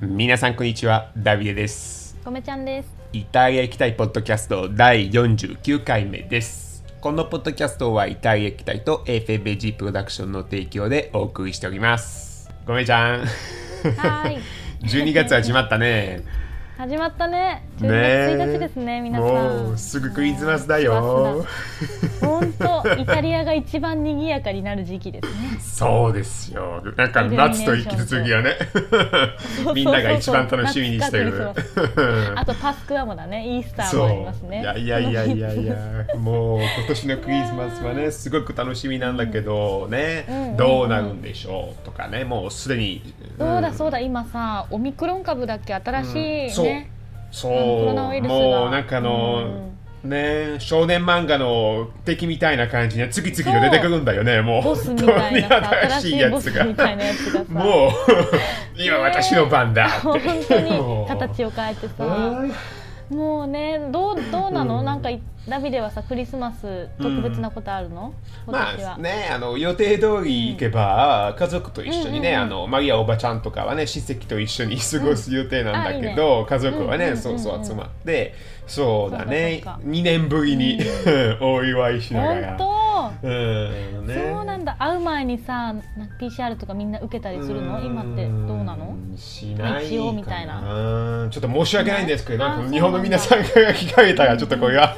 皆さんこんにちはダビデです。ごめちゃんです。イタリア行きたいポッドキャスト第49回目です。このポッドキャストはイタリア行きたいと FABG プロダクションの提供でお送りしております。ごめちゃん。はーい。12月始まったね始まったね。ね10月1日ですね、皆さん。もうすぐクリスマスだよ。本当、イタリアが一番賑やかになる時期ですね。そうですよ。なんか夏と引き続きはね。みんなが一番楽しみにしてる。あとパスクアもだね、イースターもありますね。いやいやいやいやいや。もう今年のクリスマスはねすごく楽しみなんだけどね、うんどうなるんでしょうとかね。もうすでにそうだそうだ、今さ、オミクロン株だっけ、新しいそう。ね。そう。もうなんかあの、ね少年漫画の敵みたいな感じで次々と出てくるんだよねもう。ボスみたいなさ、本当に新しいやつが。さ。もう今私の番だって。本当に形を変えてさ。はい。もうねどうどうなの、うん。なんかいダビデはさクリスマス特別なことあるの、今年は、まあね、あの予定通り行けば、家族と一緒にね、うんうん。うんあのマリアおばちゃんとかはね親戚と一緒に過ごす予定なんだけど、うん家族はね、うんうんうんうん。そうそう集まってそうだね。そうかそうか。2年ぶりに、お祝いしながら。本うん当、ね。そうなんだ。会う前にさなんか PCR とかみんな受けたりするの？今ってどうなの？しない一応みたいな。なちょっと申し訳ないんですけどあなんか日本の皆さんが聞かれたらちょっとこれは、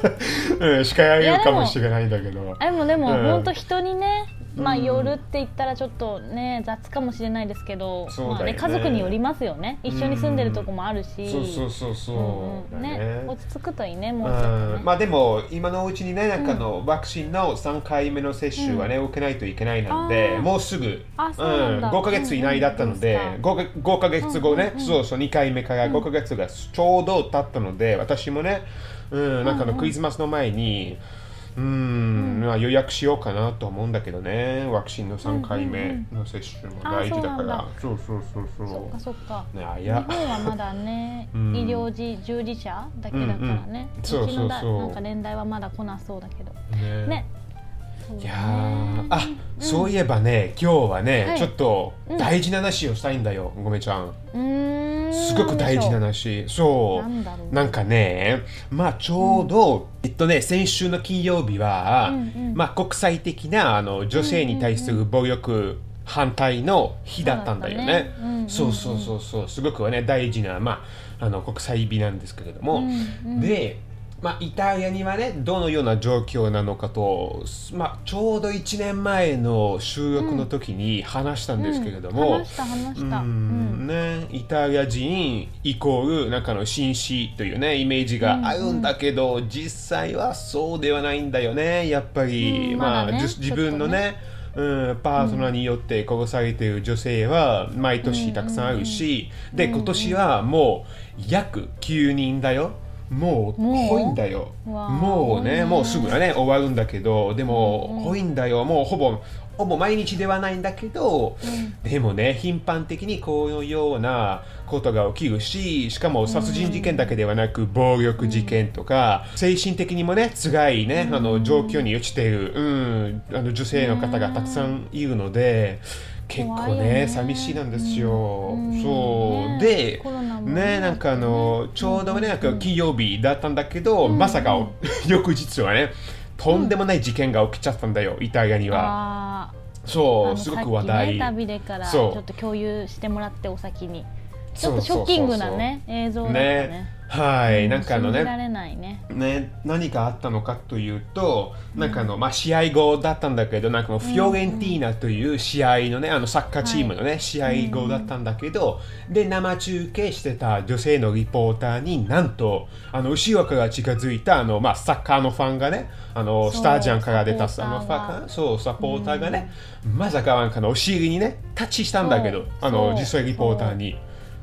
うん、叱られるかもしれないんだけど。あでもでも、うん。本当人にねまあうん夜って言ったらちょっとね雑かもしれないですけど、まあね家族によりますよね。一緒に住んでるとこもあるし、そうそうそうそう、ねだ落ち着くといいねもうまあでも今のうちにねなんかあの、ワクチンの3回目の接種はね、受けないといけないのであー。もうすぐあそうなんだ。5ヶ月以内だったので、うんうん 5, か5ヶ月後ね、そうそう2回目から5ヶ月がちょうど経ったので私もね、うん、なんかあのクリスマスの前にうん、まあ、予約しようかなと思うんだけどね。ワクチンの3回目の接種も大事だから、あそうそうそうそうそっかそっか。ねあい日や本はまだね、うん。医療従従事者だけだからね、うんうん。そうそうそう。ちのだなんか年代はまだ来なそうだけど。ね。ねいやー。あ、そういえばね今日はね、はい。ちょっとうん。大事な話をしたいんだよ、ごめちゃん。ん。すごく大事な話。そう。なんだろう。なんかねまあちょうど、えっとね先週の金曜日は、うんうん。まあ国際的なあの女性に対する暴力反対の日だったんだよね。そうね。うんうんうん。そうそうそうそう。すごくね大事なまああの国際日なんですけれども、うんうん。でまあ、イタリアにはねどのような状況なのかと、まあ、ちょうど1年前の収録の時に話したんですけれども、ね、イタリア人イコールなんかの紳士というねイメージがあるんだけど、実際はそうではないんだよねやっぱり、うんまあ、まだねじ自分のねうん、パートナーによって殺されている女性は毎年たくさんあるし、で今年はもう約9人だよもうもう多いんだよ。もうねもうすぐはね。終わるんだけど。でも、うん。うん多いんだよ。もうほぼほぼ毎日ではないんだけど、でもね頻繁的にこういうようなことが起きるししかも殺人事件だけではなく暴力事件とか、精神的にもね辛いね、あの状況に落ちている、うん、あの女性の方がたくさんいるので。結構ね寂しいなんですよ、うん。そう、ねでね。ねなんかあのちょうどねなんか金曜日だったんだけど、まさか 翌日はねとんでもない事件が起きちゃったんだよイタリアには。あそう、すごく話題。ね、旅でからちょっと共有してもらってお先にちょっとショッキングなね映像だったね。ね。はい、なんかあのね、ね。ね、何があったのかというと、なんかあの、まあ、試合後だったんだけど、なんかフィオレンティーナという試合のね、あのサッカーチームのね、試合後だったんだけど、で、生中継してた女性のリポーターになんと、あの後ろから近づいたあの、まあ、サッカーのファンがね、あのスタジアムから出たサポーターが。あのファンそうサポーターがね、まさかなんかのお尻にね、タッチしたんだけどあの実際リポーターに。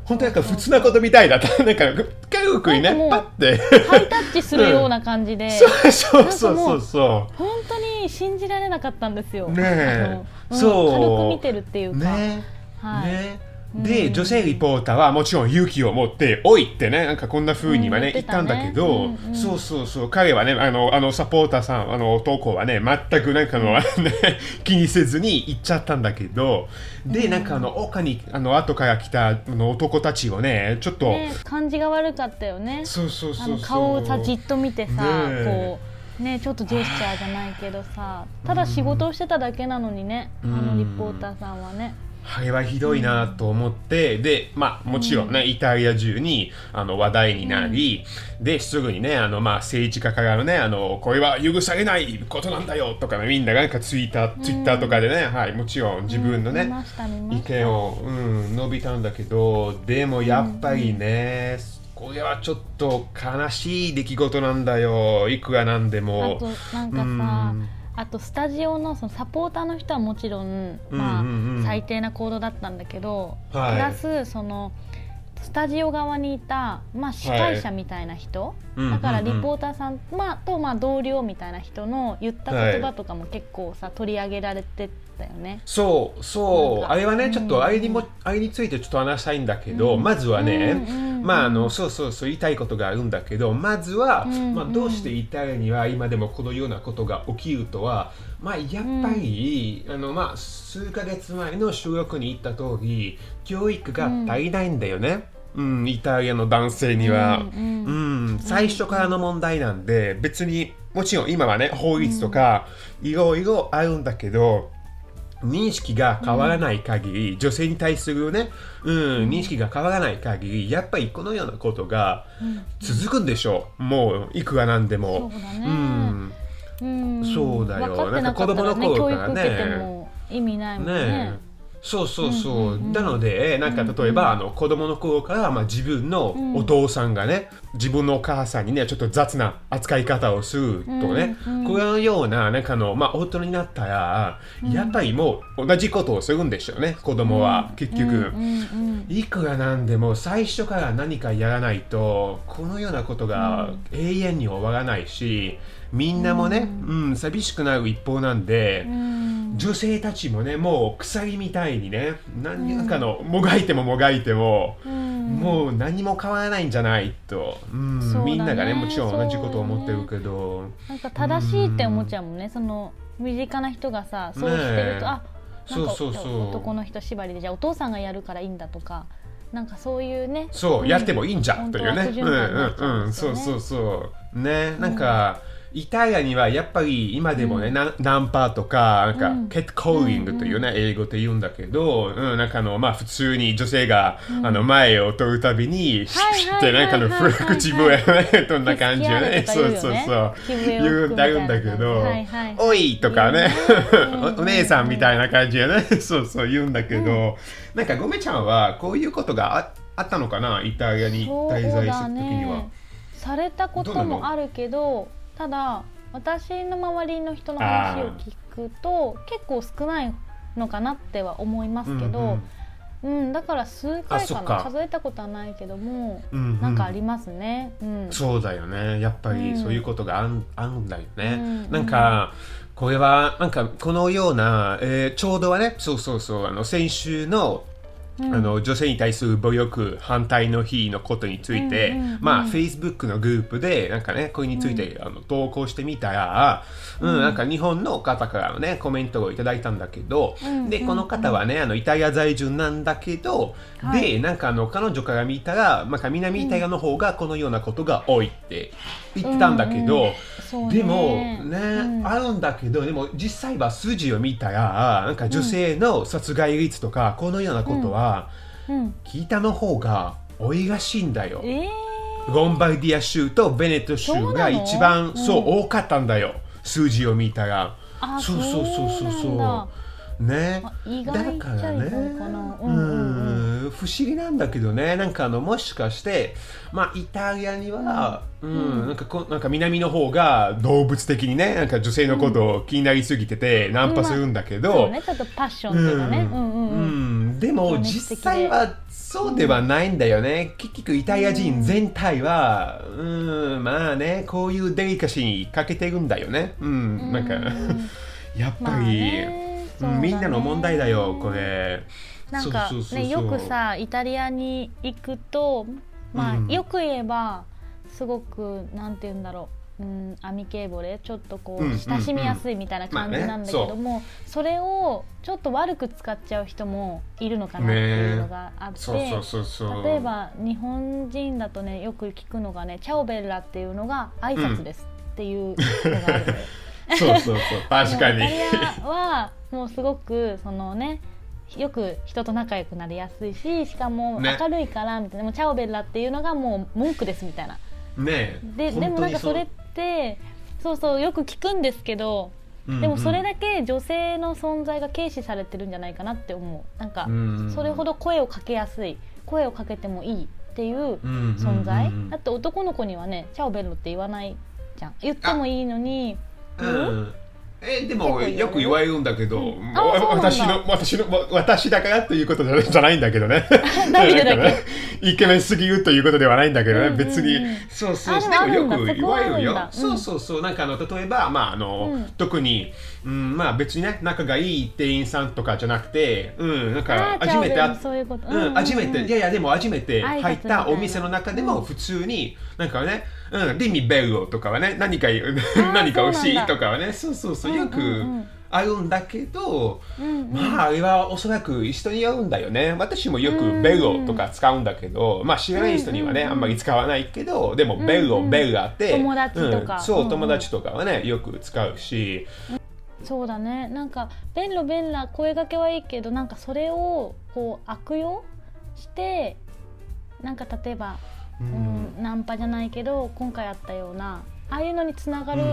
本当なんか普通なことみたいだった。なんか、軽くにね、パッて。ハイタッチするような感じで、そうそうそうそうそ本当に信じられなかったんですよ。ねえあのそう軽く見てるっていうう。か、ね。はいね。で、女性リポーターはもちろん勇気を持って、おいってね、なんかこんな風にはね、うん言ったんだけ言ど、そうそうそう、彼はね、あの、あのサポーターさん、あの男はね、全くなんかの、ね、気にせずに行っちゃったんだけど、で、なんかあの、他に、あの、後から来たあの男たちをね、ちょっと、ね、感じが悪かったよね。そうそうそう顔をさじっと見てさ、こうねちょっとジェスチャーじゃないけどさ、ただ仕事をしてただけなのにね、あのリポーターさんはね。あれはひどいなと思って、で、まあ、もちろんね、イタリア中にあの話題になり、ですぐにね、あのまあ、政治家からのねあの、これは許されないことなんだよとかね、みんながなんかツイッター、ツイッターとかでね、はい、もちろん自分のね、意見を、うん、述べたんだけど、でもやっぱりね、これはちょっと悲しい出来事なんだよ、いくらなんであも。となんかさ、うんあとスタジオのそのサポーターの人はもちろん、まあ最低な行動だったんだけど、はい。プラスそのスタジオ側にいた、まあ、司会者みたいな人、うんだからリうんうんポーターさん、まあ、と、まあ、同僚みたいな人の言った言葉とかも結構さ、取り上げられてたよね。そうそう。あれはねちょっとあれにも、うんあれについてちょっと話したいんだけど、うん。まずはね、うんうんうん。まああのそうそうそう言いたいことがあるんだけどまずは、うんまあ、どうしてイタリアには今でもこのようなことが起きるとはまあやっぱり、あのまあ数ヶ月前の収録に言った通り教育が足りないんだよね、うん。イタリアの男性には。うんうん。うん、最初からの問題なんで、別にもちろん今はね法律とかいろいろあるんだけど、認識が変わらない限り、女性に対するね、うん、認識が変わらない限りやっぱりこのようなことが続くんでしょう、もういくらなんでも。そうだね。うんうんそうだよ。ねなんか子供の教頃からね。育受けても意味ないもんね。ねえそうそうそう,、うんうんうんなのでなんか例えば、あの子供の頃から、まあ、自分のお父さんがね、自分のお母さんにねちょっと雑な扱い方をするとね、うんうんこのようななんかの、まあ、大人になったら、やっぱりもう同じことをするんでしょうね子供は、結局。うんうんいくらなんでも最初から何かやらないとこのようなことが永遠に終わらないしみんなもね、うん寂しくなる一方なんで、うん女性たちもねもう鎖みたいにね何かのもがいてももがいても、うん。もう何も変わらないんじゃないと、うんね。みんながねもちろん同じことを思ってるけど。なんか正しいって思っちゃうもんねその身近な人がさそうしてると、あなんかそうそうそう。男の人縛りでじゃあお父さんがやるからいいんだとかなんかそういうねそう、んやってもいいんじゃんというね。うんうんうん、そうそうそう。ね、なんか、イタリアにはやっぱり今でもね、なナンパとか、なんか、うん。ケットコーリングというね、英語で言うんだけど、うん、なんかあの、まあ普通に女性が、あの、前を取るたびに、シはいュッてなんかの口笛ね、そんな感じよね。キスキそうそうそう。言うなんだけどはいはい、おいとかねうん、おお姉さんみたいな感じよね。そうそう言うんだけど、なんかごめちゃんはこういうことがああったのかなイタリアに滞在するだ時には。ね。されたこともあるけどただ私の周りの人の話を聞くと結構少ないのかなっては思いますけど、うんだから数回かな数えたことはないけども、うんうん。なんかありますね。うん、そうだよね。やっぱりうん。そういうことがあん,、あるんだよね、うん。なんかこれはなんかこのような、えーちょうどはねそうそうそうあの先週のあの女性に対する暴力反対の日のことについて、うんうんうんまあ Facebook のグループでなんかねこれについて、あの投稿してみたら、うんなんか日本の方からのねコメントをいただいたんだけど、うんでこの方はねあのイタリア在住なんだけど、はい。でなんかあの彼女から見たら、まあ、南イタリアの方がこのようなことが多いって言ってたんだけど、でもね、うん。あるんだけどでも実際は数字を見たらなんか女性の殺害率とか、このようなことは、うん北の方が多いらしいんだよ。えー、ロンバルディア州とベネット州が一番そうう多かったんだよ。数字を見たら。あそうそうそうそうそう。ね。だからね。ううん不思議なんだけどね。なんかあのもしかしてまあイタリアには、うん。なんかこなんか南の方が動物的にねなんか女性のことを気になりすぎててナンパするんだけど、ね。ちょっとパッションっていうかね、うん、うんうん。うんでも実際はそうではないんだよね、結局イタリア人全体はうんまあねこういうデリカシーに欠けてるんだよね。うんなんか やっぱり、まあね。みんなの問題だよこれ。なんかねよくさイタリアに行くとまあ、うん。よく言えばすごくなんて言うんだろう、うん、アミケーボレちょっとこう親しみやすいみたいな感じなんだけども、それをちょっと悪く使っちゃう人もいるのかなっていうのがあって、例えば日本人だとねよく聞くのがね「チャオベッラ」っていうのが挨拶ですっていうのがある。そうそうそう。確かに。はもうすごくそのねよく人と仲良くなりやすいししかもね。明るいからみたいな、もうチャオベッラっていうのがもう文句ですみたいな。ねででもなんかそれってそうそうよく聞くんですけど、うんでもそれだけ女性の存在が軽視されてるんじゃないかなって思う。なんかうんそれほど声をかけやすい。声をかけてもいいっていううん存在、だって男の子にはね「チャオベロ」って言わないじゃん。言ってもいいのにうん？えでもよく言われるんだけど、私の私のわ私だからということじゃないんだけどね。ね イケメンすぎるということではないんだけどね、うんうんうん。別に。そうそうあででもよく言われるよそこはあるんだ。そうそうそう。なんかあの例えばまああの、うん。特に、うん、まあ別にね仲がいい店員さんとかじゃなくて、うんなんか初めてうん、初めて、いやいや、でも初めて入ったお店の中でも普通に、なんかね、うん、リミベルロとかはね、何か、何か欲しいとかはね、そうそうそう、よくうんうん。うんあるんだけど、うんうん。まあ、あれはおそらく人によるんだよね。私もよくベルロとか使うんだけど、まあ知らない人にはね、あんまり使わないけど、でもベルロ、ベルラって、友達とか。うんそうう、んうん友達とかはね、よく使うし、そうだね。なんか「ベンロベンラ」声掛けはいいけどなんかそれをこう悪用してなんか例えば、ううん。ナンパじゃないけど今回あったようなああいうのにつながるうんう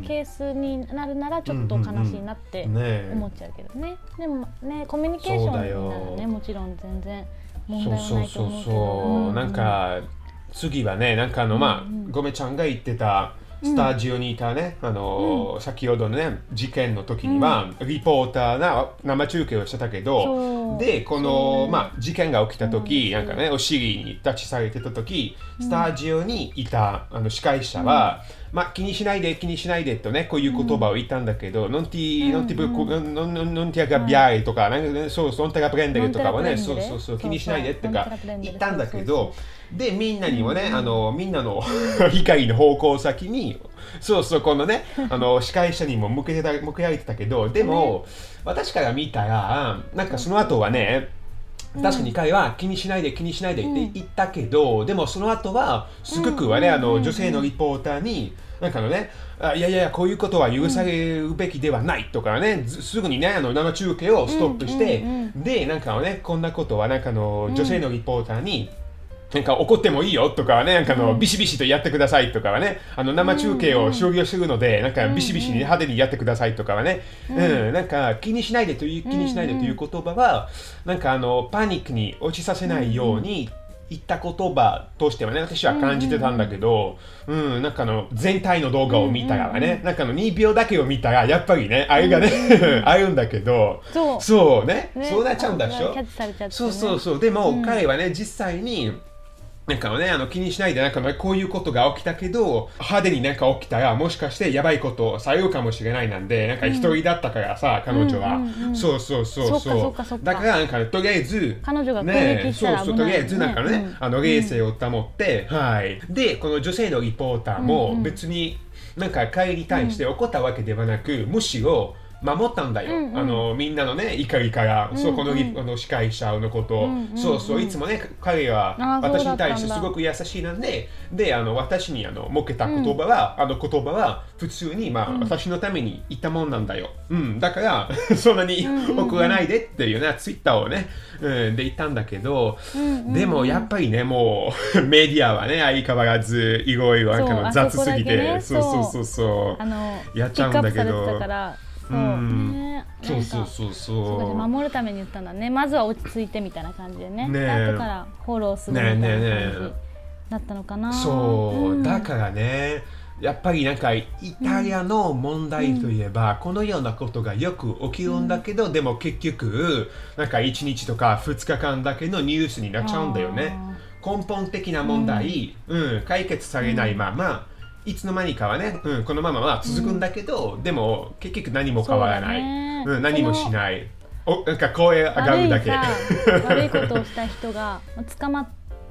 んケースになるならちょっと悲しいなって思っちゃうけどね。でもねコミュニケーションにならねもちろん全然問そう題はそうそうないと思うけそどう、なんか次はねなんかあの、まあうんうん。ごめちゃんが言ってたスタジオにいたね、あの先ほどのね事件の時には、リポーターが生中継をしてたけどでこの、ね。まあ、事件が起きた時、うん。なんかねお尻にタッチされてた時スタジオにいたあの司会者は、まあ、気にしないで気にしないでとねこういう言葉を言ったんだけど、ノンティノンティブコノンノンノンティアガビアイとかなんかねそうそうノンテラプレンデルとかはねそうそうそう気にしないでとか言ったんだけどでみんなにもね、あのみんなの光の方向先にそうそうこのね あの司会者にも向けてた向けられてたけどでも、私から見たらなんかその後はね、確かに彼は気にしないで気にしないでって言ったけど、でもその後はすごくはね、あの女性のリポーターになんかのねあいやいやこういうことは許されるべきではないとかね、ずすぐにねあの生中継をストップして、でなんかねこんなことはなんかあの女性のリポーターに、なんか怒ってもいいよとかはね、なんかあの、ビシビシとやってくださいとかはね、あの生中継を終了するので、なんかビシビシに派手にやってくださいとかはね、うん、なんか気にしないでという、気にしないでという言葉は、なんかあの、パニックに落ちさせないように、言った言葉としてはね、私は感じてたんだけど、うん、なんかあの、全体の動画を見たらね、なんかあの、2秒だけを見たら、やっぱりね、あれがね、あるんだけど、そう。そうね、ね。そうなっちゃうんだでしょ？ね。そうそうそう。でも、うん。彼はね実際になんかね、あの気にしないで、なんかねこういうことが起きたけど、派手になんか起きたら、もしかしてやばいことをされるかもしれないなんで、なんか一人だったからさ、彼女は、うんうん。うんそうそうそう。そっかそっかそっか。だから、なんかとりあえず、彼女が攻ね撃したらそうそう、とりあえずなんかね、うん。あの冷静を保って、はい。で、この女性のリポーターも別になんか彼に対して怒ったわけではなく、むしろ守ったんだよ、うんうん。あのみんなのね怒りから、そこのリあの司会者のこと。を、うんうん。うんそうそういつもね彼は私に対してすごく優しいなんでであの私にあの向けた言葉は、あの言葉は普通に、まあ私のために言ったもんなんだよ、うん、だから そんなに怒らないでっていうね、ツイッターをね、うん、で言ったんだけど、でもやっぱりねもう メディアはね相変わらずいろいろなんかの雑すぎて。そこだけね。そう。そうそうそうあのやっちゃうんだけどそうそうそうそう。そう守るために言ったんだね。まずは落ち着いてみたいな感じでね。ね。後からフォローするみたいなねえねえね感じだったのかな。そう、ん。だからねやっぱりなんかイタリアの問題といえば、このようなことがよく起きるんだけど、でも結局なんか1日とか2日間だけのニュースになっちゃうんだよね。根本的な問題、うん。解決されないまま、いつの間にかはね、うん、このままは続くんだけど、でも結局何も変わらない、そうだね。うん、何もしない。おなんか声上が悪いるだけ。さ悪いことをした人が まあ捕まっ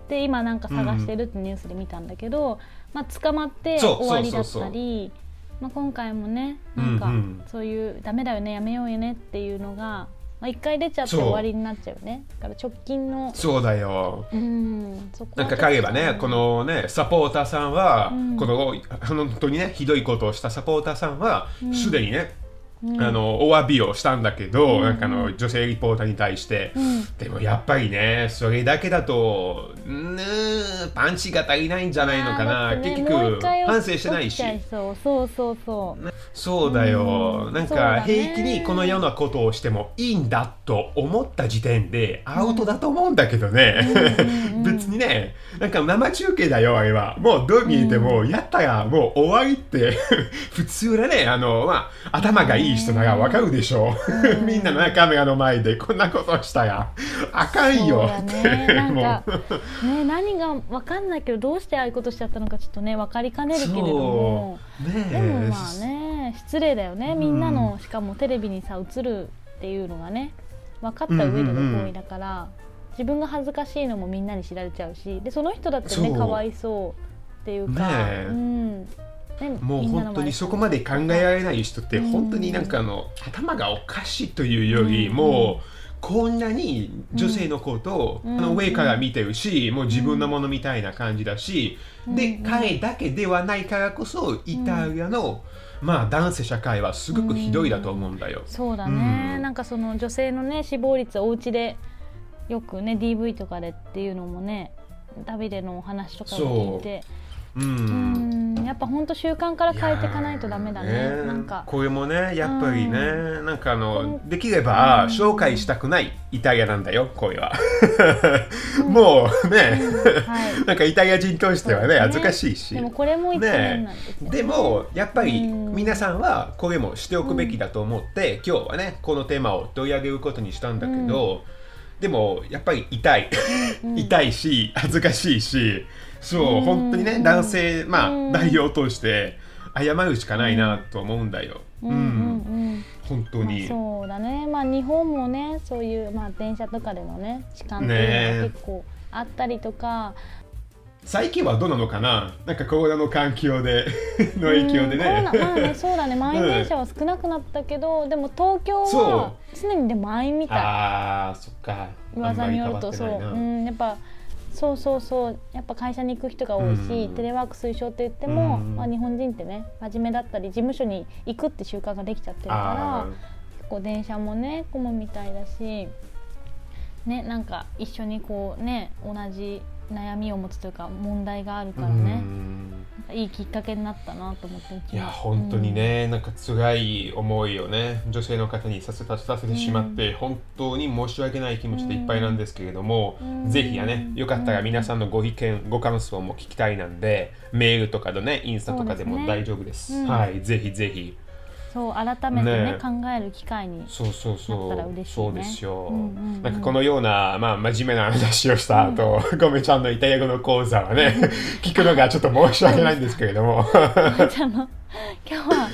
て今なんか探してるってニュースで見たんだけど、まあ、捕まってそう終わりだっそうそうそうたりまあ、今回もねなんかうん。うんそういうダメだよねやめようよねっていうのが、まあ、一回出ちゃって終わりになっちゃうよね。だから直近のそうだよ。うんなんか彼はね、このね、サポーターさんは、うん。この本当にね、ひどいことをしたサポーターさんは、すでにね、あのお詫びをしたんだけど、なんかあの女性リポーターに対して、ん。でもやっぱりね、それだけだと、ねパンチが足りないんじゃないのかな、ね結局反省してないし。そうそうそう。そうだよ、うん。なんか平気にこのようなことをしてもいいんだと思った時点でアウトだと思うんだけどね、別にねなんか生中継だよあれは。もうどう見えてもやったらもう終わりって 普通だね。あの、まあ、頭がいい人ならわかるでしょう、みんなの、ね、カメラの前でこんなことしたらあかんよ。ってだね。なんもかうね何が分かんないけどどうしてああいうことしちゃったのかちょっとね分かりかねるけれども。ねえ。でもまあね失礼だよね。みんなのしかもテレビにさ映るっていうのがね分かった上での行為だから、自分が恥ずかしいのもみんなに知られちゃうしでその人だってねかわいそうっていうか、ねえ。うん。ねもう本当に前そこまで考えられない人ってうん。本当になんかあの頭がおかしいというよりうん。もうこんなに女性のことをうん。あの上から見てるしもう自分のものみたいな感じだしでうん。彼だけではないからこそイタリアのまあ男性社会はすごくひどいだと思うんだよ。そうだね、うん。なんかその女性のね死亡率お家でよくね DV とかでっていうのもねダビデのお話とかを聞いて。う。うん。んやっぱ本当習慣から変えていかないとダメだね。いやーなんか。これもねやっぱりね、なんかあのうんできれば紹介したくないイタリアなんだよこれは。もうね、はい。なんかイタリア人としてはね恥ずかしいし。でもこれも一面なんですよね。でもやっぱりうん。皆さんはこれもしておくべきだと思って、今日はねこのテーマを取り上げることにしたんだけど、でもやっぱり痛い、痛いし恥ずかしいしそう、うん本当にね男性まあ、うん。代表として謝るしかないなと思うんだよ。うんうんうん。本当に、まあ、そうだね。まあ日本もねそういう、まあ、電車とかでのね痴漢っていうのね。が結構あったりとか、最近はどうなのかな？なんかコロナの環境で の影響でね。まあねそうだね。満員電車は少なくなったけど、でも東京はそ常にで満員みたい。あーそっか。噂によるとそう、うん、やっぱそうそうそう。やっぱ会社に行く人が多いし、うん。テレワーク推奨って言っても、うん。まあ、日本人ってね真面目だったり事務所に行くって習慣ができちゃってるからあ結構電車もね混むみたいだしねなんか一緒にこうね同じ悩みを持つというか問題があるーからね、いいきっかけになったなと思っていやも本当にね、なんか辛い思いをね女性の方にさせたさせてしまって、本当に申し訳ない気持ちでいっぱいなんですけれども、うん。ぜひやねよかったら皆さんのご意見ご感想も聞きたいなんでメールとかでねインスタとかでも大丈夫です。うん。はいぜひぜひそう改めてねね考える機会にそうそうそう。なったら嬉しいね。そうですよ、うんうんうん。なんかこのような、まあ、真面目な話をした後、ごめちゃんのイタリア語の講座はね 聞くのがちょっと申し訳ないんですけれども。ごめちゃんの今日は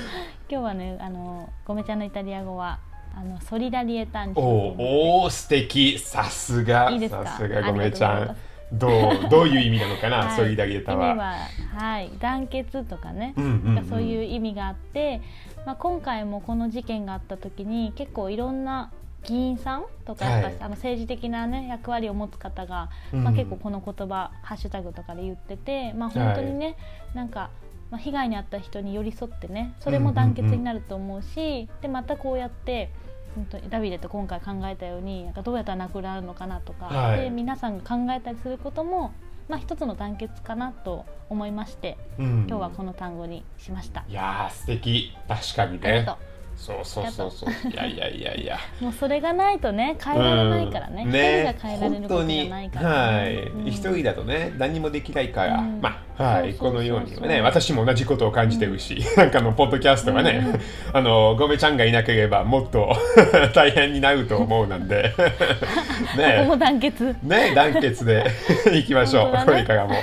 今日はねあのごめちゃんのイタリア語はあのソリダリエタンチおーおー素敵。さすが。さすが。ごめちゃん。どうどういう意味なのかな、はい。ソリダリエタは。意味ははい。団結とかね、うんうんうん。そういう意味があって、まあ、今回もこの事件があった時に結構いろんな議員さんとかはい。あの政治的な、ね、役割を持つ方が、うん。まあ、結構この言葉ハッシュタグとかで言ってて、まあ、本当にね、なんか、まあ、被害に遭った人に寄り添ってねそれも団結になると思うし、でまたこうやって。本当にダビデと今回考えたようになんかどうやったらなくなるのかなとか、はい。で皆さんが考えたりすることも、まあ、一つの団結かなと思いましてうん。今日はこの単語にしました。いやー素敵。確かにねそうそうそうそう。いやいやいやいや。う もうそれがないとね変えられないからね。うん。一、人が変えられることじゃないから、ね、はい、うん。一人だとね何もできないから、うん。まあはい。このようにはね私も同じことを感じてるし、なんかあのポッドキャストはね、あのごめちゃんがいなければもっと 大変になると思うなんで。ここ団結。ね団結でいきましょう、ね。これからも。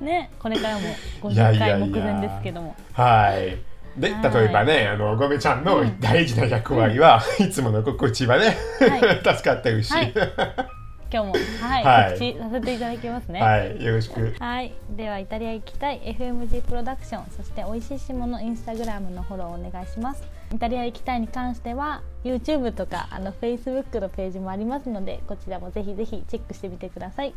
ねこれからもいやい50やいや。回目前ですけども。はいではい。例えばねあのごめちゃんの大事な役割は、いつもの心地はね、は 助かってるし、はい。今日もはい、はい。告知させていただきますね。はい、よろしく。はい、ではイタリア行きたい。FMG プロダクション。そして美味しいしものインスタグラムのフォローお願いします。イタリア行きたいに関しては YouTube とかあの Facebook のページもありますのでこちらもぜひぜひチェックしてみてください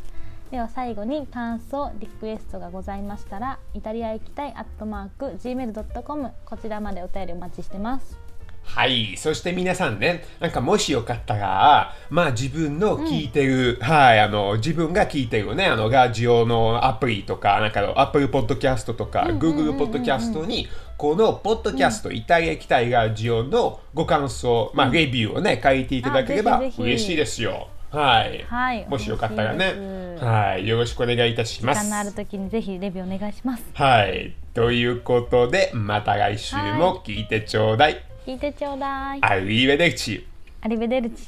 では最後に感想リクエストがございましたらイタリア行きたいアットマーク Gmail.com こちらまでお便りお待ちしてます。はい。そして皆さんね、なんかもしよかったら、まあ自分の聞いてる、はい、あの、自分が聞いてるね、あの、ラジオのアプリとか、なんか Apple Podcast とか、Google Podcast に、このポッドキャスト、イタリア行きたいラジオのご感想、まあレビューをね、書いていただければ嬉しいですよ。はい。はいもしよかったらねはい。よろしくお願いいたします。時間のある時にぜひレビューお願いしますはい。ということで、また来週も聞いてちょうだい。聞いてちょうだいアリーベデルチ。アリベデルチ